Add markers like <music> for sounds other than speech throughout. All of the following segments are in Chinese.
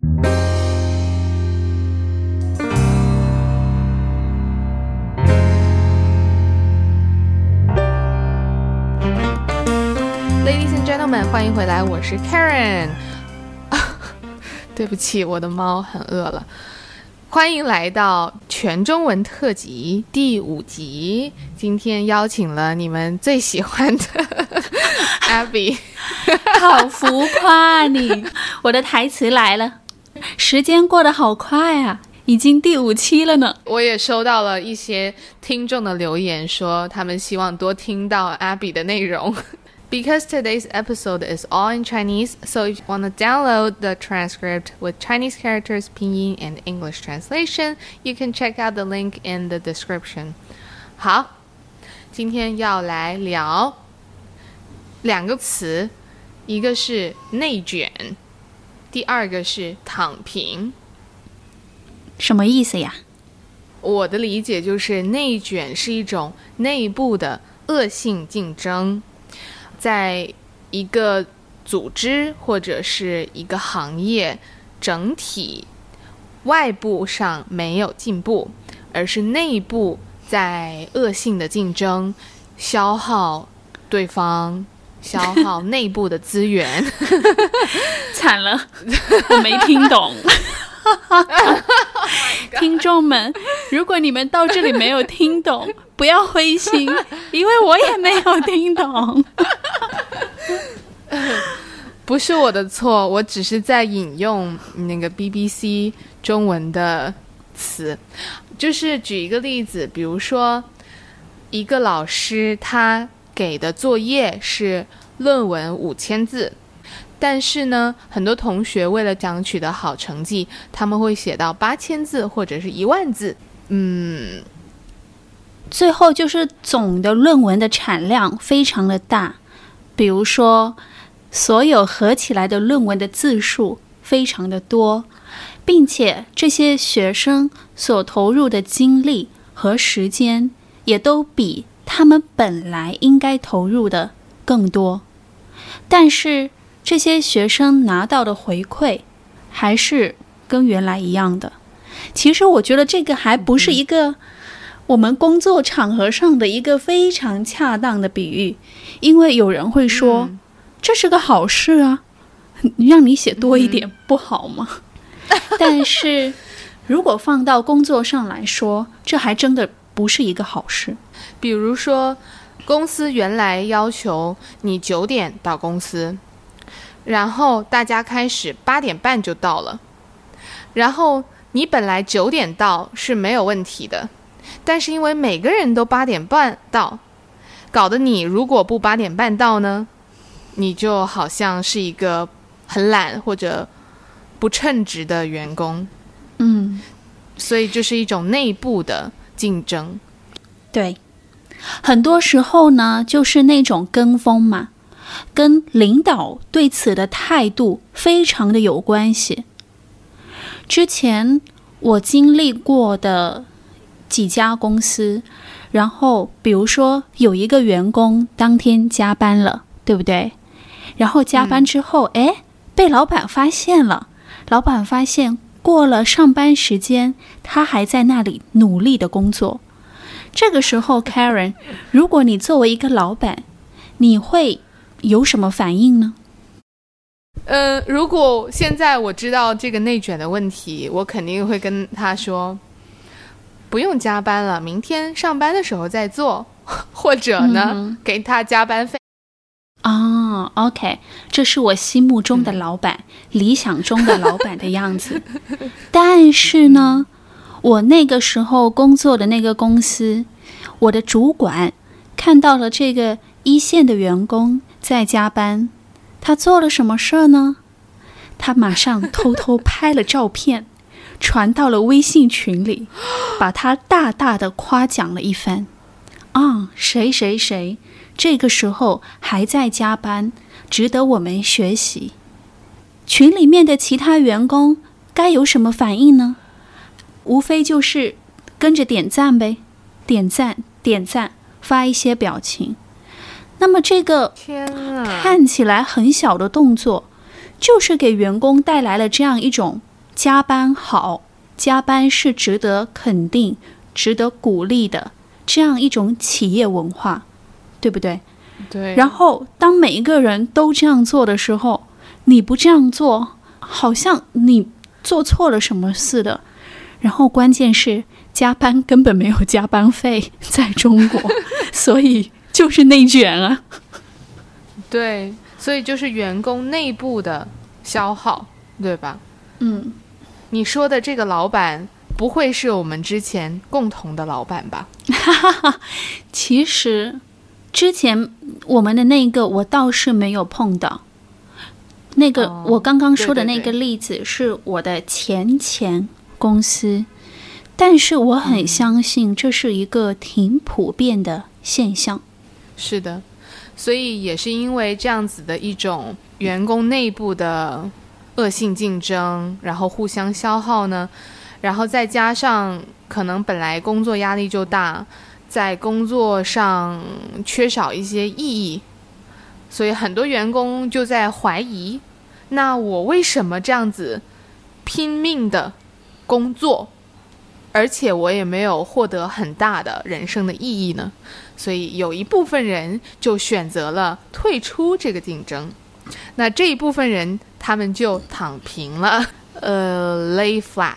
Ladies and gentlemen，欢迎回来，我是 Karen。<laughs> 对不起，我的猫很饿了。欢迎来到全中文特辑第五集。今天邀请了你们最喜欢的 <laughs> Abby，好浮夸啊你！我的台词来了，时间过得好快啊，已经第五期了呢。我也收到了一些听众的留言，说他们希望多听到 Abby 的内容。Because today's episode is all in Chinese, so if you want to download the transcript with Chinese characters, pinyin, and English translation, you can check out the link in the description. 好，今天要来聊两个词，一个是内卷，第二个是躺平。什么意思呀？我的理解就是内卷是一种内部的恶性竞争。在一个组织或者是一个行业整体外部上没有进步，而是内部在恶性的竞争，消耗对方，消耗内部的资源。<laughs> 惨了，我没听懂。听众们，如果你们到这里没有听懂，<laughs> 不要灰心，因为我也没有听懂。不是我的错，我只是在引用那个 BBC 中文的词，就是举一个例子，比如说一个老师他给的作业是论文五千字。但是呢，很多同学为了想取得好成绩，他们会写到八千字或者是一万字。嗯，最后就是总的论文的产量非常的大，比如说所有合起来的论文的字数非常的多，并且这些学生所投入的精力和时间也都比他们本来应该投入的更多，但是。这些学生拿到的回馈还是跟原来一样的。其实我觉得这个还不是一个我们工作场合上的一个非常恰当的比喻，因为有人会说这是个好事啊，让你写多一点不好吗？<laughs> 但是如果放到工作上来说，这还真的不是一个好事。比如说，公司原来要求你九点到公司。然后大家开始八点半就到了，然后你本来九点到是没有问题的，但是因为每个人都八点半到，搞得你如果不八点半到呢，你就好像是一个很懒或者不称职的员工。嗯，所以这是一种内部的竞争。对，很多时候呢，就是那种跟风嘛。跟领导对此的态度非常的有关系。之前我经历过的几家公司，然后比如说有一个员工当天加班了，对不对？然后加班之后，哎，被老板发现了。老板发现过了上班时间，他还在那里努力的工作。这个时候，Karen，如果你作为一个老板，你会？有什么反应呢？呃，如果现在我知道这个内卷的问题，我肯定会跟他说，不用加班了，明天上班的时候再做，<laughs> 或者呢，给他加班费。啊，OK，这是我心目中的老板，理想中的老板的样子。<laughs> 但是呢，我那个时候工作的那个公司，我的主管看到了这个一线的员工。在加班，他做了什么事儿呢？他马上偷偷拍了照片，<laughs> 传到了微信群里，把他大大的夸奖了一番。啊，谁谁谁，这个时候还在加班，值得我们学习。群里面的其他员工该有什么反应呢？无非就是跟着点赞呗，点赞点赞，发一些表情。那么这个看起来很小的动作，就是给员工带来了这样一种加班好，加班是值得肯定、值得鼓励的这样一种企业文化，对不对？对。然后，当每一个人都这样做的时候，你不这样做，好像你做错了什么似的。然后，关键是加班根本没有加班费，在中国，<laughs> 所以就是内卷啊。对，所以就是员工内部的消耗，对吧？嗯，你说的这个老板不会是我们之前共同的老板吧？<laughs> 其实之前我们的那个我倒是没有碰到。那个我刚刚说的那个例子是我的前前公司，但是我很相信这是一个挺普遍的现象。是的。所以也是因为这样子的一种员工内部的恶性竞争，然后互相消耗呢，然后再加上可能本来工作压力就大，在工作上缺少一些意义，所以很多员工就在怀疑：那我为什么这样子拼命的工作，而且我也没有获得很大的人生的意义呢？所以有一部分人就选择了退出这个竞争，那这一部分人他们就躺平了，呃，lay flat。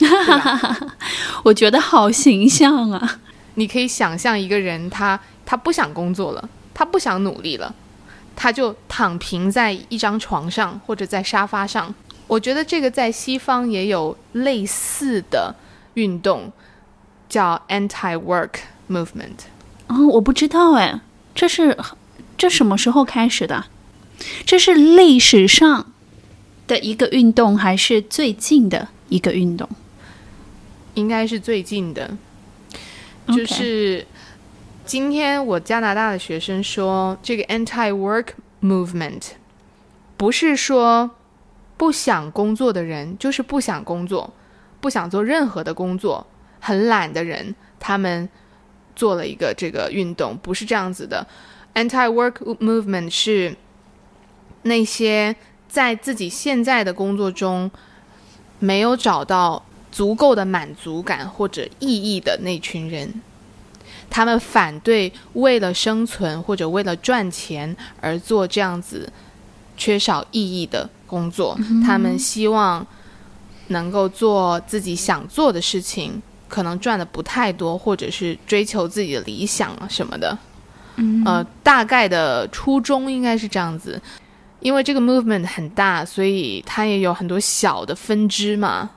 <laughs> 我觉得好形象啊！你可以想象一个人，他他不想工作了，他不想努力了，他就躺平在一张床上或者在沙发上。我觉得这个在西方也有类似的运动，叫 anti-work movement。哦，我不知道哎，这是这什么时候开始的？这是历史上的一个运动，还是最近的一个运动？应该是最近的。就是今天我加拿大的学生说，这个 anti-work movement 不是说不想工作的人，就是不想工作，不想做任何的工作，很懒的人，他们。做了一个这个运动，不是这样子的。Anti-work movement 是那些在自己现在的工作中没有找到足够的满足感或者意义的那群人，他们反对为了生存或者为了赚钱而做这样子缺少意义的工作。他们希望能够做自己想做的事情。可能赚的不太多，或者是追求自己的理想啊什么的，呃，大概的初衷应该是这样子。因为这个 movement 很大，所以它也有很多小的分支嘛。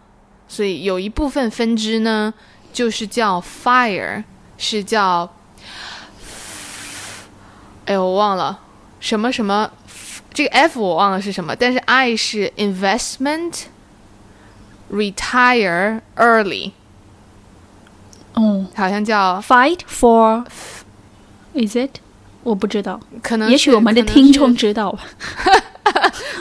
所以有一部分分支呢，就是叫 fire，是叫，哎，我忘了什么什么，这个 F 我忘了是什么，但是 I 是 investment，retire early。哦，好像叫 Fight for，is it？我不知道，可能也许我们的听众知道吧。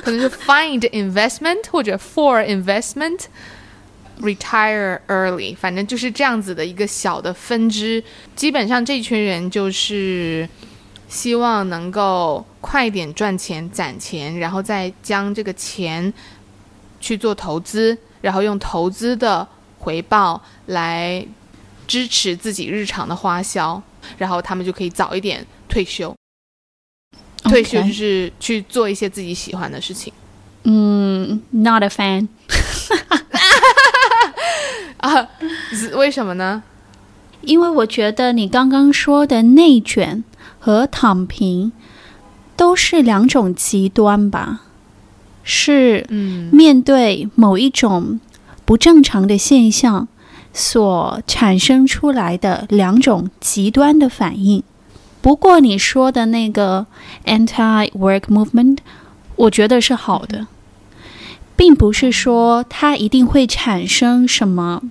可能是 Find <laughs> investment 或者 For investment，Retire early，反正就是这样子的一个小的分支。基本上这群人就是希望能够 快一点赚钱、攒钱，然后再将这个钱去做投资，然后用投资的回报来。支持自己日常的花销，然后他们就可以早一点退休。退休就是去做一些自己喜欢的事情。嗯，Not a fan。<laughs> 啊，为什么呢？因为我觉得你刚刚说的内卷和躺平都是两种极端吧？是，嗯，面对某一种不正常的现象。所产生出来的两种极端的反应。不过你说的那个 anti-work movement，我觉得是好的，并不是说它一定会产生什么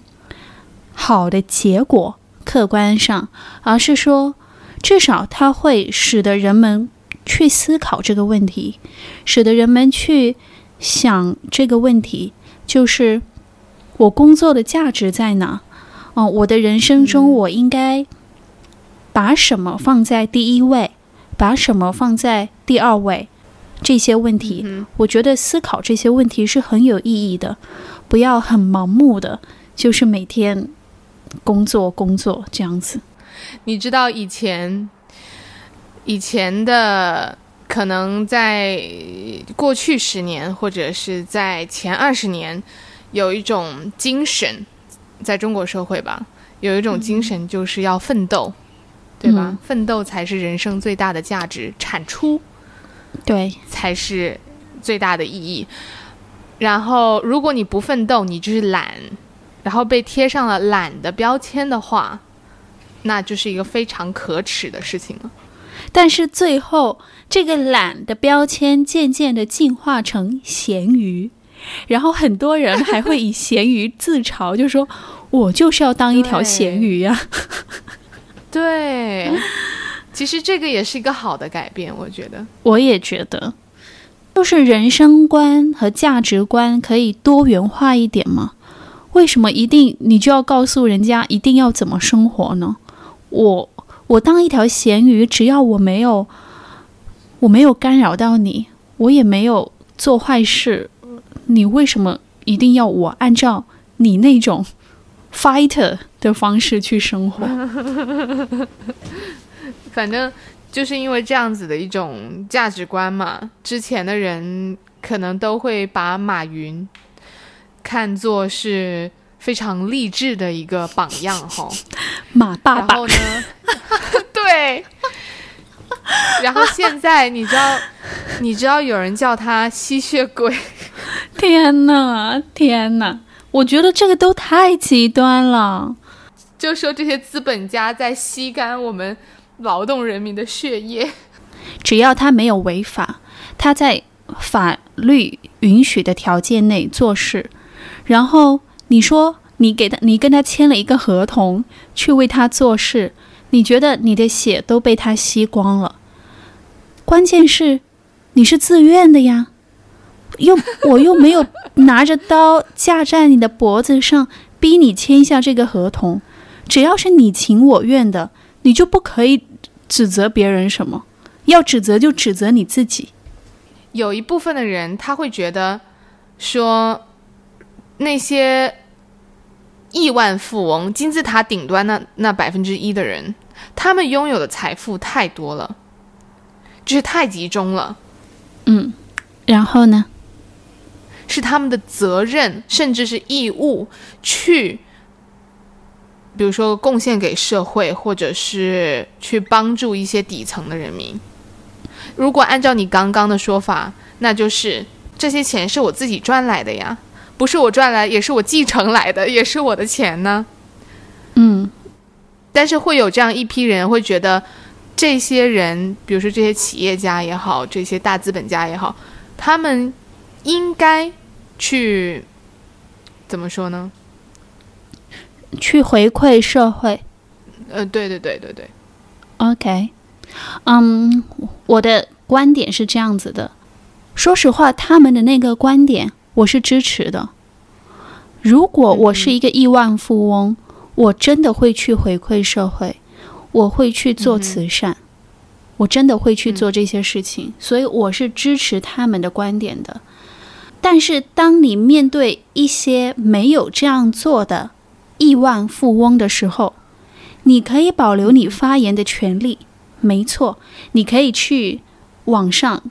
好的结果，客观上，而是说至少它会使得人们去思考这个问题，使得人们去想这个问题，就是。我工作的价值在哪？哦，我的人生中我应该把什么放在第一位，把什么放在第二位？这些问题。我觉得思考这些问题是很有意义的，不要很盲目的，就是每天工作工作这样子。你知道以前以前的可能在过去十年或者是在前二十年，有一种精神，在中国社会吧，有一种精神就是要奋斗，对吧？奋斗才是人生最大的价值，产出对才是最大的意义。然后，如果你不奋斗，你就是懒，然后被贴上了懒的标签的话。那就是一个非常可耻的事情了。但是最后，这个懒的标签渐渐的进化成咸鱼，然后很多人还会以咸鱼自嘲，就说：“我就是要当一条咸鱼呀。”对，其实这个也是一个好的改变，我觉得。我也觉得，就是人生观和价值观可以多元化一点吗？为什么一定你就要告诉人家一定要怎么生活呢？我我当一条咸鱼，只要我没有我没有干扰到你，我也没有做坏事，你为什么一定要我按照你那种 fighter 的方式去生活？<laughs> 反正就是因为这样子的一种价值观嘛，之前的人可能都会把马云看作是。非常励志的一个榜样哈，<laughs> 马爸爸。然后呢，<laughs> 对。然后现在你知道，你知道有人叫他吸血鬼。天哪，天哪！我觉得这个都太极端了。就说这些资本家在吸干我们劳动人民的血液。只要他没有违法，他在法律允许的条件内做事，然后。你说你给他，你跟他签了一个合同，去为他做事，你觉得你的血都被他吸光了？关键是你是自愿的呀，又我又没有拿着刀架在你的脖子上逼你签下这个合同，只要是你情我愿的，你就不可以指责别人什么，要指责就指责你自己。有一部分的人他会觉得说那些。亿万富翁，金字塔顶端那那百分之一的人，他们拥有的财富太多了，就是太集中了。嗯，然后呢？是他们的责任，甚至是义务，去，比如说贡献给社会，或者是去帮助一些底层的人民。如果按照你刚刚的说法，那就是这些钱是我自己赚来的呀。不是我赚来，也是我继承来的，也是我的钱呢。嗯，但是会有这样一批人会觉得，这些人，比如说这些企业家也好，这些大资本家也好，他们应该去怎么说呢？去回馈社会。呃，对对对对对。OK，嗯，我的观点是这样子的。说实话，他们的那个观点。我是支持的。如果我是一个亿万富翁，我真的会去回馈社会，我会去做慈善，我真的会去做这些事情。所以我是支持他们的观点的。但是，当你面对一些没有这样做的亿万富翁的时候，你可以保留你发言的权利。没错，你可以去网上。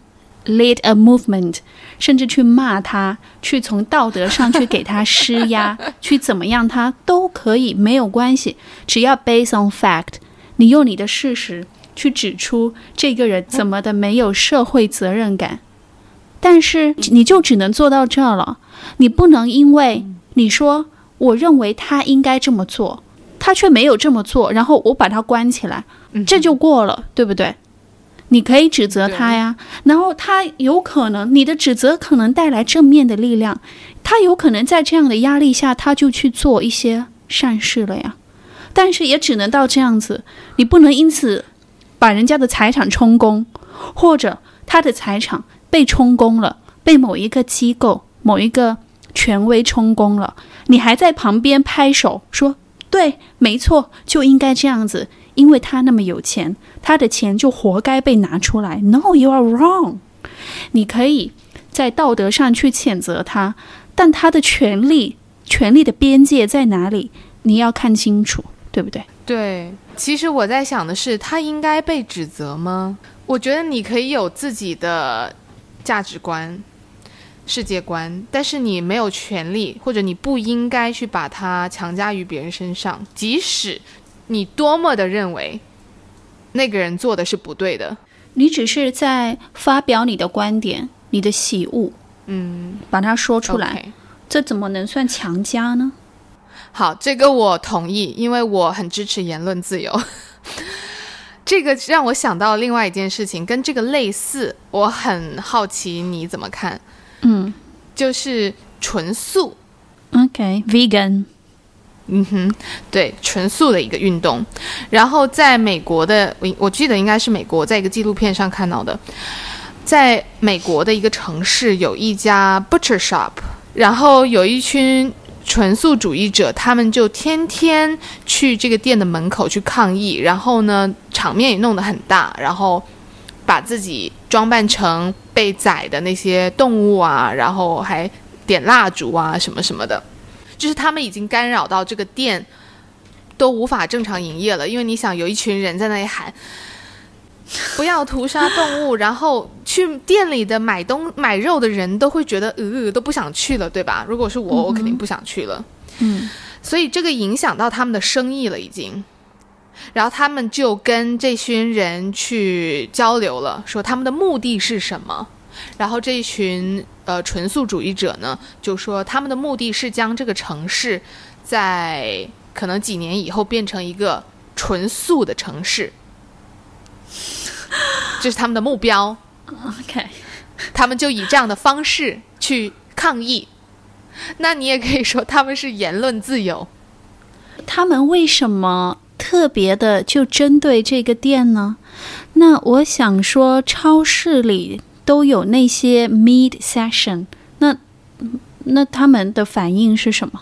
Lead a movement，甚至去骂他，去从道德上去给他施压，<laughs> 去怎么样他都可以，没有关系。只要 based on fact，你用你的事实去指出这个人怎么的没有社会责任感。但是你就只能做到这了，你不能因为你说我认为他应该这么做，他却没有这么做，然后我把他关起来，这就过了，对不对？你可以指责他呀，然后他有可能，你的指责可能带来正面的力量，他有可能在这样的压力下，他就去做一些善事了呀。但是也只能到这样子，你不能因此把人家的财产充公，或者他的财产被充公了，被某一个机构、某一个权威充公了，你还在旁边拍手说：“对，没错，就应该这样子。”因为他那么有钱，他的钱就活该被拿出来。No, you are wrong。你可以在道德上去谴责他，但他的权利、权利的边界在哪里？你要看清楚，对不对？对，其实我在想的是，他应该被指责吗？我觉得你可以有自己的价值观、世界观，但是你没有权利，或者你不应该去把它强加于别人身上，即使你多么的认为那个人做的是不对的。你只是在发表你的观点、你的喜恶，嗯，把它说出来这怎么能算强加呢？好，这个我同意，因为我很支持言论自由。<laughs> 这个让我想到另外一件事情，跟这个类似，我很好奇你怎么看，嗯就是纯素，，OK，vegan，、嗯哼，对，纯素的一个运动。然后在美国的，我我记得应该是美国，在一个纪录片上看到的，在美国的一个城市有一家 butcher shop，然后有一群纯素主义者，他们就天天去这个店的门口去抗议，然后呢，场面也弄得很大，然后把自己装扮成被宰的那些动物啊，然后还点蜡烛啊什么什么的。就是他们已经干扰到这个店都无法正常营业了，因为你想有一群人在那里喊不要屠杀动物，然后去店里的买东买肉的人都会觉得呃都不想去了，对吧？如果是我，我肯定不想去了。嗯所以这个影响到他们的生意了，已经。然后他们就跟这群人去交流了，说他们的目的是什么。然后这一群呃纯素主义者呢，就说他们的目的是将这个城市在可能几年以后变成一个纯素的城市，这是他们的目标。<laughs> OK，他们就以这样的方式去抗议。那你也可以说他们是言论自由。他们为什么特别的就针对这个店呢？那我想说，超市里都有那些 meat session，那那他们的反应是什么？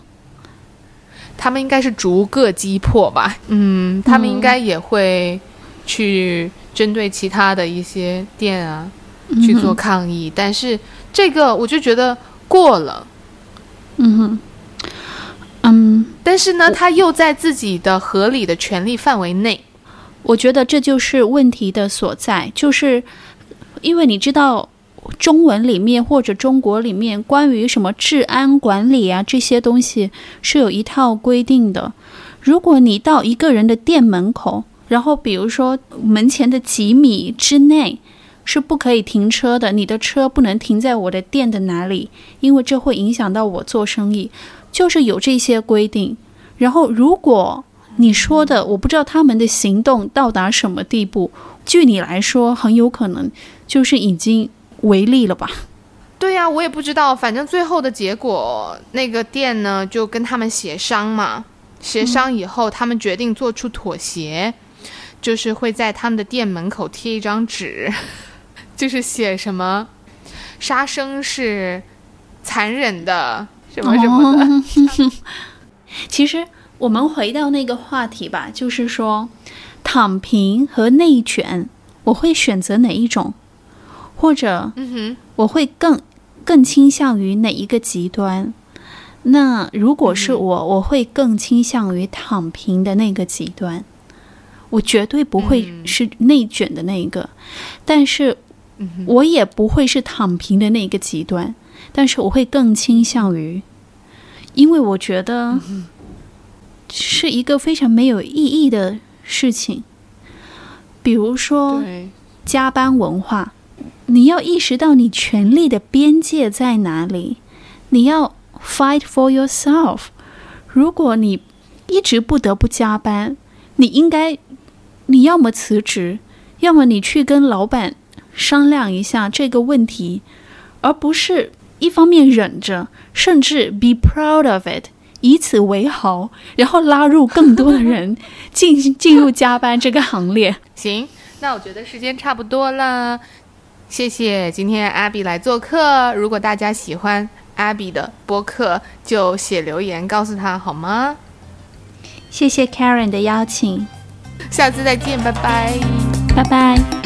他们应该是逐个击破吧？嗯，他们应该也会去针对其他的一些店啊、去做抗议，但是这个我就觉得过了。嗯哼，嗯，但是呢，他又在自己的合理的权利范围内。我觉得这就是问题的所在，就是因为你知道。中文里面或者中国里面关于什么治安管理啊这些东西是有一套规定的。如果你到一个人的店门口，然后比如说门前的几米之内是不可以停车的，你的车不能停在我的店的哪里，因为这会影响到我做生意，就是有这些规定。然后如果你说的，我不知道他们的行动到达什么地步，据你来说，很有可能就是已经违例了吧？对呀、我也不知道，反正最后的结果，那个店呢就跟他们协商嘛，协商以后，他们决定做出妥协，就是会在他们的店门口贴一张纸，<laughs> 就是写什么“杀生是残忍的”什么什么的。哦 <laughs> 其实我们回到那个话题吧，就是说，躺平和内卷，我会选择哪一种，或者嗯哼，我会更更倾向于哪一个极端？那如果是我，我会更倾向于躺平的那个极端，我绝对不会嗯。是内卷的那一个，但是我也不会是躺平的那个极端，但是我会更倾向于，因为我觉得是一个非常没有意义的事情，比如说，加班文化，你要意识到你权利的边界在哪里，你要 fight for yourself。如果你一直不得不加班，你应该，你要么辞职，要么你去跟老板商量一下这个问题，而不是一方面忍着，甚至 be proud of it，以此为豪，然后拉入更多的人 <laughs> 进进入加班这个行列。行，那我觉得时间差不多了，谢谢今天 Abby 来做客。如果大家喜欢 Abby 的播客，就写留言告诉他好吗？谢谢 Karen 的邀请，下次再见，拜拜。拜拜。